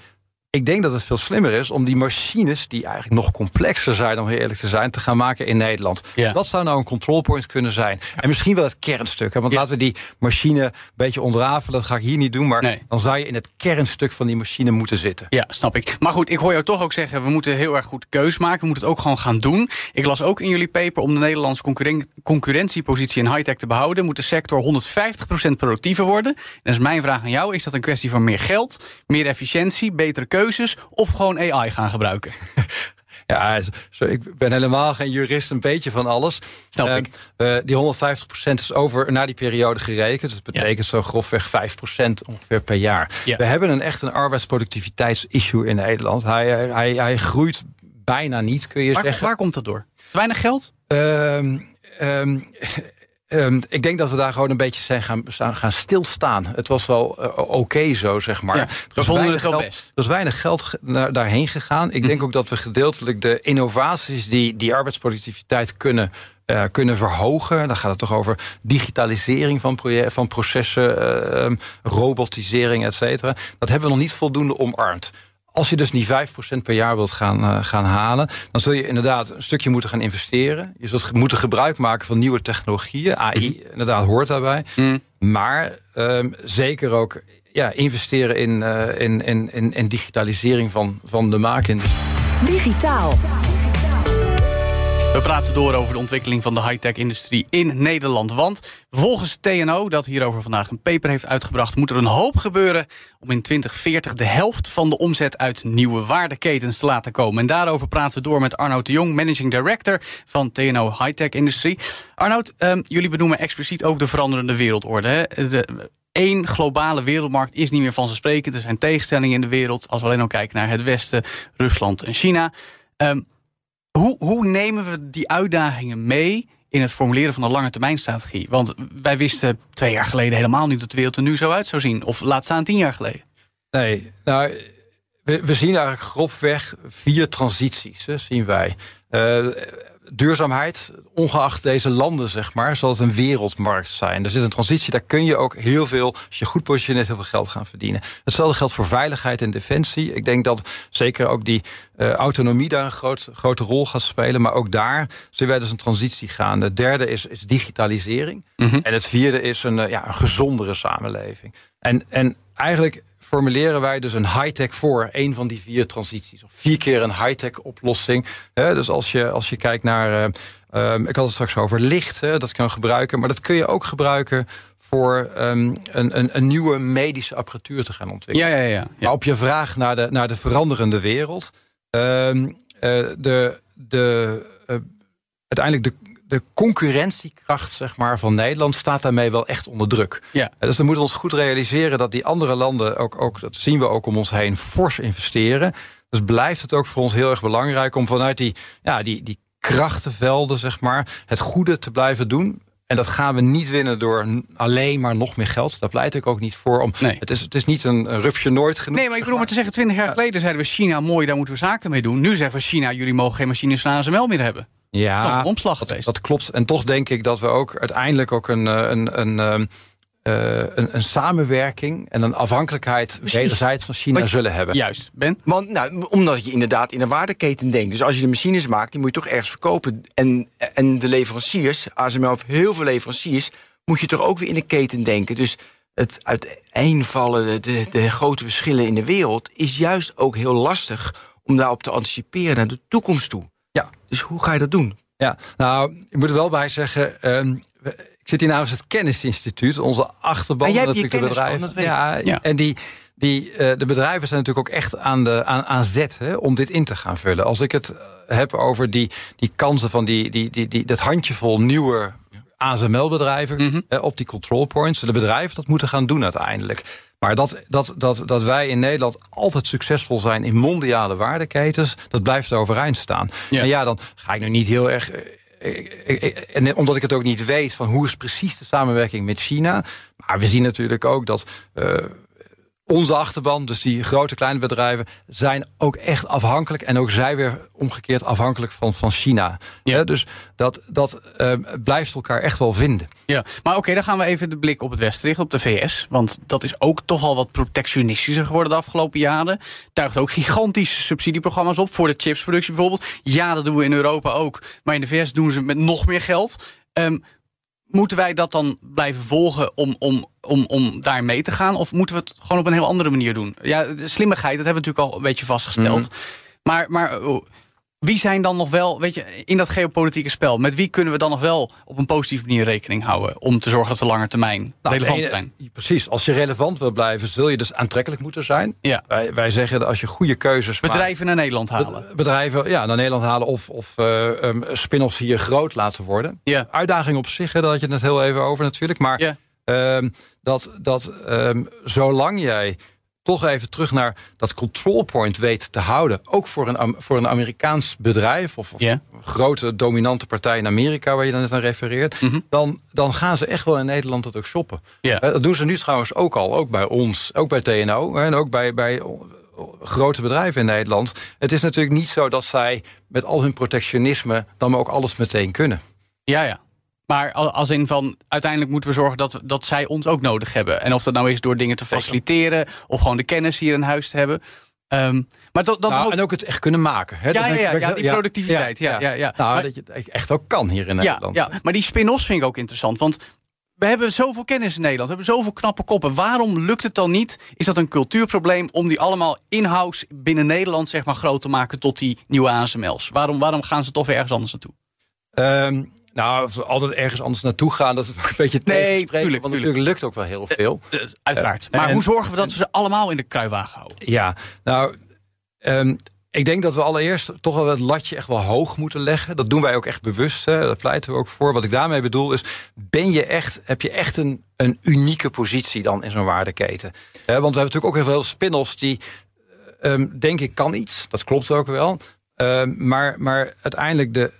ik denk dat het veel slimmer is om die machines, die eigenlijk nog complexer zijn, om heel eerlijk te zijn, te gaan maken in Nederland. Ja. Dat zou nou een control point kunnen zijn. En misschien wel het kernstuk. Hè? Want Ja. laten we die machine een beetje ontrafelen. Dat ga ik hier niet doen. Maar Nee. dan zou je in het kernstuk van die machine moeten zitten. Ja, snap ik. Maar goed, ik hoor jou toch ook zeggen... we moeten heel erg goed keus maken. We moeten het ook gewoon gaan doen. Ik las ook in jullie paper... om de Nederlandse concurren- concurrentiepositie in high-tech te behouden... moet de sector 150% productiever worden. En dat is mijn vraag aan jou. Is dat een kwestie van meer geld, meer efficiëntie, betere keuzes... of gewoon AI gaan gebruiken? Ja, zo, ik ben helemaal geen jurist, een beetje van alles. Snap Eh, ik. eh, die 150% is over naar die periode gerekend. Dat betekent zo grofweg 5% ongeveer per jaar. Ja. We hebben een echt een arbeidsproductiviteitsissue in Nederland. Hij, hij, hij groeit bijna niet, kun je Waar, zeggen. waar komt dat door? Weinig geld? Ehm, ehm, ehm, ik denk dat we daar gewoon een beetje zijn gaan, gaan stilstaan. Het was wel eh, oké zo, zeg maar. Ja, Er we was vonden weinig het wel geld- best. Er is weinig geld ge- naar, daarheen gegaan. Ik denk ook dat we gedeeltelijk de innovaties die die arbeidsproductiviteit kunnen. eh, kunnen verhogen. Dan gaat het toch over digitalisering van, van processen, eh, ehm, robotisering, et cetera. Dat hebben we nog niet voldoende omarmd. Als je dus die 5% per jaar wilt gaan, eh, gaan halen, dan zul je inderdaad een stukje moeten gaan investeren. Je zult ge- moeten gebruik maken van nieuwe technologieën. AI, inderdaad, hoort daarbij. Maar ehm, zeker ook ja, investeren in, eh, in, in, in, in digitalisering van, van de maakindustrie. Digitaal. We praten door over de ontwikkeling van de high-tech-industrie in Nederland. Want volgens TNO, dat hierover vandaag een paper heeft uitgebracht... moet er een hoop gebeuren om in 2040 de helft van de omzet... uit nieuwe waardeketens te laten komen. En daarover praten we door met Arnoud de Jong... managing director van TNO High-tech-industrie. Arnoud, ehm, jullie benoemen expliciet ook de veranderende wereldorde. Hè? De, Eén globale wereldmarkt is niet meer vanzelfsprekend. Er zijn tegenstellingen in de wereld. Als we alleen al kijken naar het Westen, Rusland en China... Ehm, hoe, hoe nemen we die uitdagingen mee in het formuleren van een lange termijnstrategie? Want wij wisten twee jaar geleden helemaal niet dat de wereld er nu zo uit zou zien. Of laat staan tien jaar geleden. Nee, nou, we, zien eigenlijk grofweg vier transities, zien wij. Eh, duurzaamheid, ongeacht deze landen, zeg maar, zal het een wereldmarkt zijn. Er zit een transitie, daar kun je ook heel veel, als je goed positioneert, heel veel geld gaan verdienen. Hetzelfde geldt voor veiligheid en defensie. Ik denk dat zeker ook die uh, autonomie daar een groot, grote rol gaat spelen. Maar ook daar zullen wij dus een transitie gaan. De derde is, is digitalisering. Mhm. En het vierde is een, uh, ja, een gezondere samenleving. En, en eigenlijk formuleren wij dus een high-tech voor. Een van die vier transities. Of vier keer een high-tech oplossing. Hè, dus als je, als je kijkt naar... Uh, um, ik had het straks over licht, hè, dat kan gebruiken. Maar dat kun je ook gebruiken voor um, een, een, een, nieuwe medische apparatuur te gaan ontwikkelen. Ja, ja, ja, ja. Maar op je vraag naar de, naar de veranderende wereld... Um, uh, de, de, uh, uiteindelijk de de concurrentiekracht zeg maar, van Nederland staat daarmee wel echt onder druk. Ja. Dus dan moeten we ons goed realiseren dat die andere landen, ook, ook, dat zien we ook om ons heen, fors investeren. Dus blijft het ook voor ons heel erg belangrijk om vanuit die, ja, die, die krachtenvelden, zeg maar, het goede te blijven doen. En dat gaan we niet winnen door alleen maar nog meer geld. Daar pleit ik ook niet voor. Om, nee. het, is, het is niet een, een rupsje nooit genoeg. Nee, maar ik bedoel maar te zeggen, twintig jaar geleden zeiden we China mooi, daar moeten we zaken mee doen. Nu zeggen we China, jullie mogen geen machines van ASML meer hebben. Ja, omslag geweest. Dat klopt. En toch denk ik dat we ook uiteindelijk ook een, een, een, een, een, een samenwerking en een afhankelijkheid wederzijds van China je, zullen hebben. Juist, Ben? Want, nou, omdat je inderdaad in een waardeketen denkt. Dus als je de machines maakt, die moet je toch ergens verkopen. En, en de leveranciers, ASML heeft heel veel leveranciers, moet je toch ook weer in de keten denken. Dus het uiteenvallen, de, de, de grote verschillen in de wereld, is juist ook heel lastig om daarop te anticiperen naar de toekomst toe. Dus hoe ga je dat doen? Ja, nou, ik moet er wel bij zeggen. Um, ik zit hier namens het Kennisinstituut, onze achterban natuurlijk de bedrijven. Van, ja, ja, en die, die, uh, de bedrijven zijn natuurlijk ook echt aan, de, aan, aan zet hè, om dit in te gaan vullen. Als ik het heb over die, die kansen van die, die, die, die, dat handjevol nieuwe ASML-bedrijven mm -hmm. hè, op die control points. De bedrijven dat moeten gaan doen uiteindelijk. Maar dat, dat, dat, dat wij in Nederland altijd succesvol zijn in mondiale waardeketens, dat blijft overeind staan. Ja. En ja, dan ga ik nu niet heel erg. En omdat ik het ook niet weet van hoe is precies de samenwerking met China. Maar we zien natuurlijk ook dat. Uh, onze achterban, dus die grote kleine bedrijven, zijn ook echt afhankelijk. En ook zij weer omgekeerd afhankelijk van, van China. Ja. Dus dat, dat uh, blijft elkaar echt wel vinden. Ja, maar oké, okay, dan gaan we even de blik op het Westen richten, op de VS. Want dat is ook toch al wat protectionistischer geworden de afgelopen jaren. Tuigt ook gigantische subsidieprogramma's op voor de chipsproductie bijvoorbeeld. Ja, dat doen we in Europa ook. Maar in de VS doen ze met nog meer geld. Um, Moeten wij dat dan blijven volgen om, om, om, om daar mee te gaan? Of moeten we het gewoon op een heel andere manier doen? Ja, de slimmigheid, dat hebben we natuurlijk al een beetje vastgesteld. Mhm. Maar, maar wie zijn dan nog wel, weet je, in dat geopolitieke spel... met wie kunnen we dan nog wel op een positieve manier rekening houden... om te zorgen dat we langer termijn nou, relevant zijn? Precies, als je relevant wil blijven, zul je dus aantrekkelijk moeten zijn. Ja. Wij, wij zeggen dat als je goede keuzes Bedrijven maakt, naar Nederland halen. Bedrijven ja, naar Nederland halen of, of uh, um, spin-offs hier groot laten worden. Ja. Uitdaging op zich, hè, daar had je het net heel even over natuurlijk. Maar ja. um, dat, dat um, zolang jij toch even terug naar dat control point weet te houden. Ook voor een, voor een Amerikaans bedrijf of, of een grote dominante partij in Amerika waar je dan net aan refereert. Mhm. Dan, dan gaan ze echt wel in Nederland dat ook shoppen. Eh, Dat doen ze nu trouwens ook al. Ook bij ons, ook bij TNO en ook bij, bij grote bedrijven in Nederland. Het is natuurlijk niet zo dat zij met al hun protectionisme dan ook alles meteen kunnen. Ja, ja. Maar als in van, uiteindelijk moeten we zorgen dat, we, dat zij ons ook nodig hebben. En of dat nou is door dingen te faciliteren... of gewoon de kennis hier in huis te hebben. Um, maar dat, dat nou, ook... En ook het echt kunnen maken. Hè? Ja, ja, ja, die productiviteit. Ja, ja, ja. Nou, Maar- dat je het echt ook kan hier in Nederland. ja, maar die spin-offs vind ik ook interessant. Want we hebben zoveel kennis in Nederland. We hebben zoveel knappe koppen. Waarom lukt het dan niet? Is dat een cultuurprobleem om die allemaal in-house binnen Nederland zeg maar, groot te maken tot die nieuwe ASML's? Waarom, waarom gaan ze toch weer ergens anders naartoe? Ehm, nou, of altijd ergens anders naartoe gaan, dat is ook een beetje Nee, tuurlijk, want tuurlijk. natuurlijk lukt ook wel heel veel. Eh, uiteraard. Eh, maar en- hoe zorgen we dat we ze allemaal in de kruiwagen houden? Ja, nou, ehm, ik denk dat we allereerst toch wel het latje echt wel hoog moeten leggen. Dat doen wij ook echt bewust. Hè. Dat pleiten we ook voor. Wat ik daarmee bedoel is, ben je echt, heb je echt een, een unieke positie dan in zo'n waardeketen? Want we hebben natuurlijk ook heel veel spin-offs die, ehm, denk ik, kan iets. Dat klopt ook wel. Ehm, maar, maar uiteindelijk de,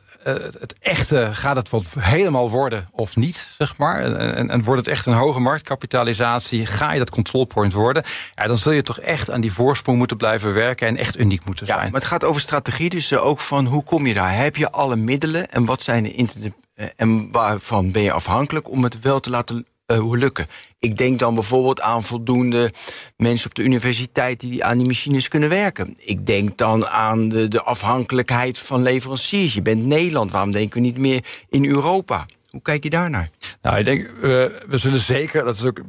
het echte, gaat het wat helemaal worden of niet, zeg maar? En, en, en wordt het echt een hoge marktkapitalisatie? Ga je dat control point worden? Ja, dan zul je toch echt aan die voorsprong moeten blijven werken en echt uniek moeten Ja, zijn. maar het gaat over strategie, dus eh, ook van hoe kom je daar? Heb je alle middelen en wat zijn de internet eh, en waarvan ben je afhankelijk om het wel te laten eh, lukken? Ik denk dan bijvoorbeeld aan voldoende mensen op de universiteit die aan die machines kunnen werken. Ik denk dan aan de, de afhankelijkheid van leveranciers. Je bent Nederland, waarom denken we niet meer in Europa? Hoe kijk je daarnaar? Nou, ik denk, we, we zullen zeker, dat is ook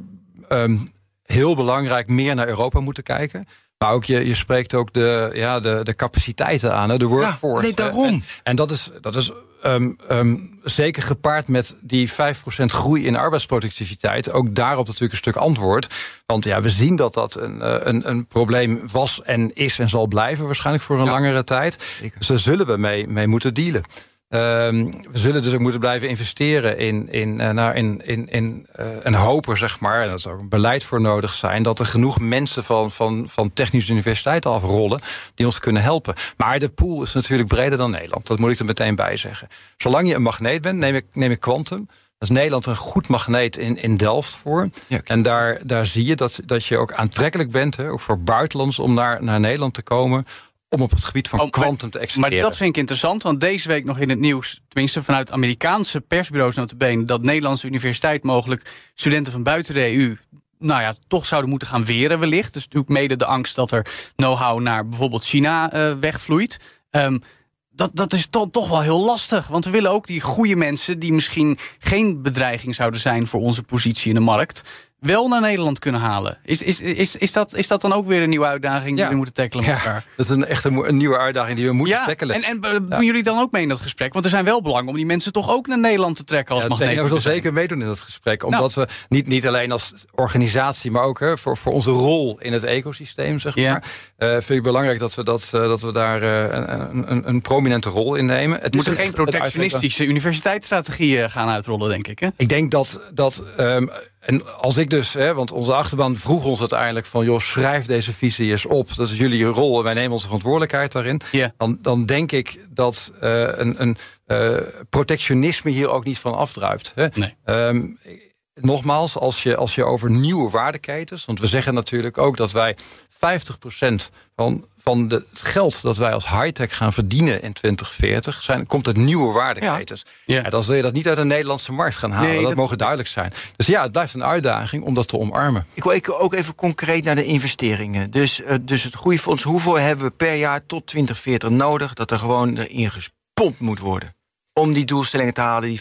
ehm, heel belangrijk, meer naar Europa moeten kijken. Maar ook je, je spreekt ook de, ja, de, de capaciteiten aan, hè, de workforce. nee, daarom. En, en dat is, dat is ehm, ehm, zeker gepaard met die 5% groei in arbeidsproductiviteit. Ook daarop natuurlijk een stuk antwoord. Want ja, we zien dat dat een, eh, een, een probleem was en is en zal blijven waarschijnlijk voor een Ja. langere tijd. Zeker. Dus daar zullen we mee, mee moeten dealen. Ehm, we zullen dus ook moeten blijven investeren in, in, nou, in, in, in eh, en hopen, zeg maar, en dat is ook een beleid voor nodig zijn, dat er genoeg mensen van, van, van technische universiteiten afrollen die ons kunnen helpen. Maar de pool is natuurlijk breder dan Nederland. Dat moet ik er meteen bij zeggen. Zolang je een magneet bent, neem ik, neem ik Quantum. Dat is Nederland een goed magneet in, in Delft voor. Ja. En daar, daar zie je dat, dat je ook aantrekkelijk bent, hè, ook voor buitenlands, om naar, naar Nederland te komen. Om op het gebied van Oh, maar- quantum te Maar exporteren. dat vind ik interessant, want deze week nog in het nieuws... tenminste vanuit Amerikaanse persbureaus notabene... dat Nederlandse universiteit mogelijk studenten van buiten de EU... nou ja, toch zouden moeten gaan weren wellicht. Dus natuurlijk mede de angst dat er know-how naar bijvoorbeeld China eh, wegvloeit. Ehm, dat, dat is dan toch wel heel lastig. Want we willen ook die goede mensen... die misschien geen bedreiging zouden zijn voor onze positie in de markt... wel naar Nederland kunnen halen. Is, is, is, is, dat, is dat dan ook weer een nieuwe uitdaging die Ja. we moeten tackelen met elkaar? dat is een echt een, nieuwe uitdaging die we moeten Ja, tackelen. en, en eh, doen jullie dan ook mee in dat gesprek? Want er zijn wel belangen om die mensen toch ook naar Nederland te trekken als Ja, magneet. we zal zeker meedoen in dat gesprek. Omdat Nou. we niet, niet alleen als organisatie, maar ook hè, voor, voor onze rol in het ecosysteem, zeg Ja. maar. eh, vind ik belangrijk dat we, dat, eh, dat we daar een, een, een prominente rol in nemen. Het We moeten is geen protectionistische universiteitsstrategie eh, gaan uitrollen, denk ik. Hè? Ik denk dat, dat ehm, en als ik dus, hè, want onze achterban vroeg ons uiteindelijk van, joh, schrijf deze visie eens op. Dat is jullie rol en wij nemen onze verantwoordelijkheid daarin. Ja. Dan, dan denk ik dat eh, een, een eh, protectionisme hier ook niet van afdruipt. Hè. Nee. Ehm, nogmaals, als je, als je over nieuwe waardeketens, want we zeggen natuurlijk ook dat wij 50% van, van de, het geld dat wij als high-tech gaan verdienen in 2040 zijn, komt uit nieuwe waardeketens. Ja. Ja. dan zul je dat niet uit de Nederlandse markt gaan halen. Nee, dat, dat- mogen duidelijk zijn. Dus ja, het blijft een uitdaging om dat te omarmen. Ik wil ook even concreet naar de investeringen. Dus, eh, dus het groeifonds, hoeveel hebben we per jaar tot 2040 nodig... dat er gewoon erin gespompt moet worden? Om die doelstellingen te halen, die,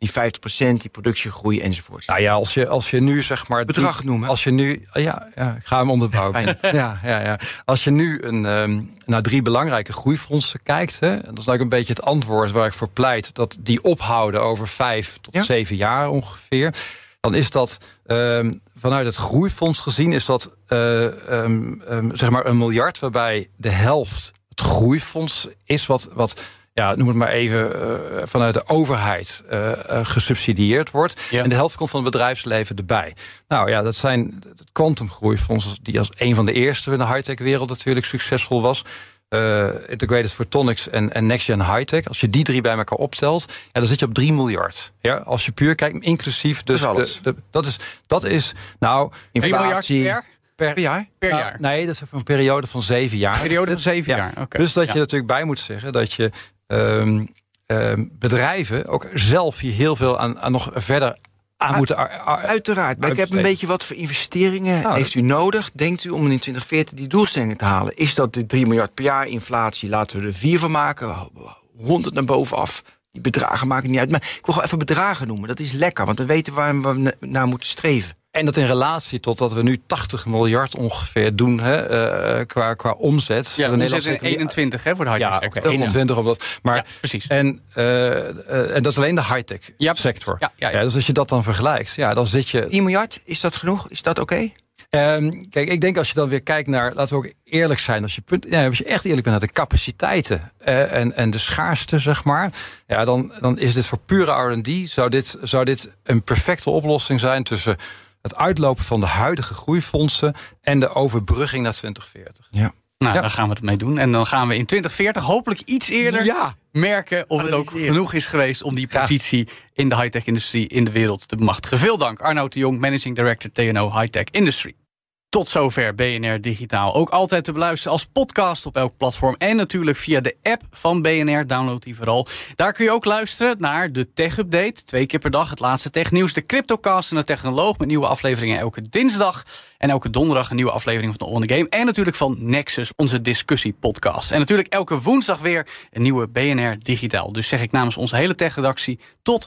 die 50%, die productiegroei enzovoort. Nou ja, als je, als je nu zeg maar... Bedrag die- noemen. Als je nu... Ja, ja ik ga hem onderbouwen. Ja, ja, ja. Als je nu een, ehm, naar drie belangrijke groeifondsen kijkt... Hè, dat is eigenlijk een beetje het antwoord waar ik voor pleit... dat die ophouden over vijf tot Ja. zeven jaar ongeveer... dan is dat ehm, vanuit het groeifonds gezien... is dat eh, ehm, zeg maar een miljard waarbij de helft het groeifonds is... wat, wat ja, noem het maar even, eh, vanuit de overheid eh, eh, gesubsidieerd wordt. Ja. En de helft komt van het bedrijfsleven erbij. Nou ja, dat zijn het kwantumgroeifonds, die als een van de eerste in de high-tech wereld natuurlijk succesvol was. Eh, Integrated Photonics en, en Next Gen High-tech. Als je die drie bij elkaar optelt, ja, dan zit je op 3 miljard. Ja, als je puur kijkt, inclusief. Dus Dat is alles. de- de- dat, is, dat is, nou, 3 miljard per Inflatie jaar? per, jaar? Per nou, jaar. Nee, dat is voor een periode van zeven jaar. Periode van zeven Ja. jaar. Oké. Dus dat Ja. je natuurlijk bij moet zeggen dat je ehm, ehm, bedrijven ook zelf hier heel veel aan, aan nog verder aan moeten. ar- ar- Uiteraard. Maar ik heb een beetje wat voor investeringen Nou, heeft u nodig, denkt u, om in 2040 die doelstellingen te halen? Is dat de 3 miljard per jaar inflatie? Laten we er 4 van maken. 100 naar bovenaf. Die bedragen maken niet uit. Maar ik wil gewoon even bedragen noemen. Dat is lekker, want dan weten we waar we na- naar moeten streven. En dat in relatie tot dat we nu 80 miljard ongeveer doen hè, eh, qua, qua omzet. Ja, De zitten in economie- 21 hè, voor de Ja, high-tech oké, sector. 21 omdat. Maar, Ja, precies. En, eh, eh, en dat is alleen de high-tech Ja, sector. Ja, ja, ja. dus als je dat dan vergelijkt, ja, dan zit je 10 miljard, is dat genoeg? Is dat oké? Ehm, kijk, ik denk als je dan weer kijkt naar, laten we ook eerlijk zijn, als je, punt, ja, als je echt eerlijk bent naar de capaciteiten eh, en, en de schaarste, zeg maar, ja, dan, dan is dit voor pure RD, zou dit, zou dit een perfecte oplossing zijn tussen het uitlopen van de huidige groeifondsen en de overbrugging naar 2040. Ja. Nou, Ja. daar gaan we het mee doen. En dan gaan we in 2040 hopelijk iets eerder Ja. merken of het ook genoeg is geweest om die positie in de high-tech industrie in de wereld te bemachtigen. Veel dank, Arnoud de Jong, Managing Director TNO High-Tech Industry. Tot zover BNR Digitaal. Ook altijd te beluisteren als podcast op elk platform. En natuurlijk via de app van BNR. Download die vooral. Daar kun je ook luisteren naar de Tech Update. Twee keer per dag het laatste technieuws. De Cryptocast en de Technoloog met nieuwe afleveringen elke dinsdag. En elke donderdag een nieuwe aflevering van de On The Game. En natuurlijk van Nexus, onze discussiepodcast. En natuurlijk elke woensdag weer een nieuwe BNR Digitaal. Dus zeg ik namens onze hele tech-redactie tot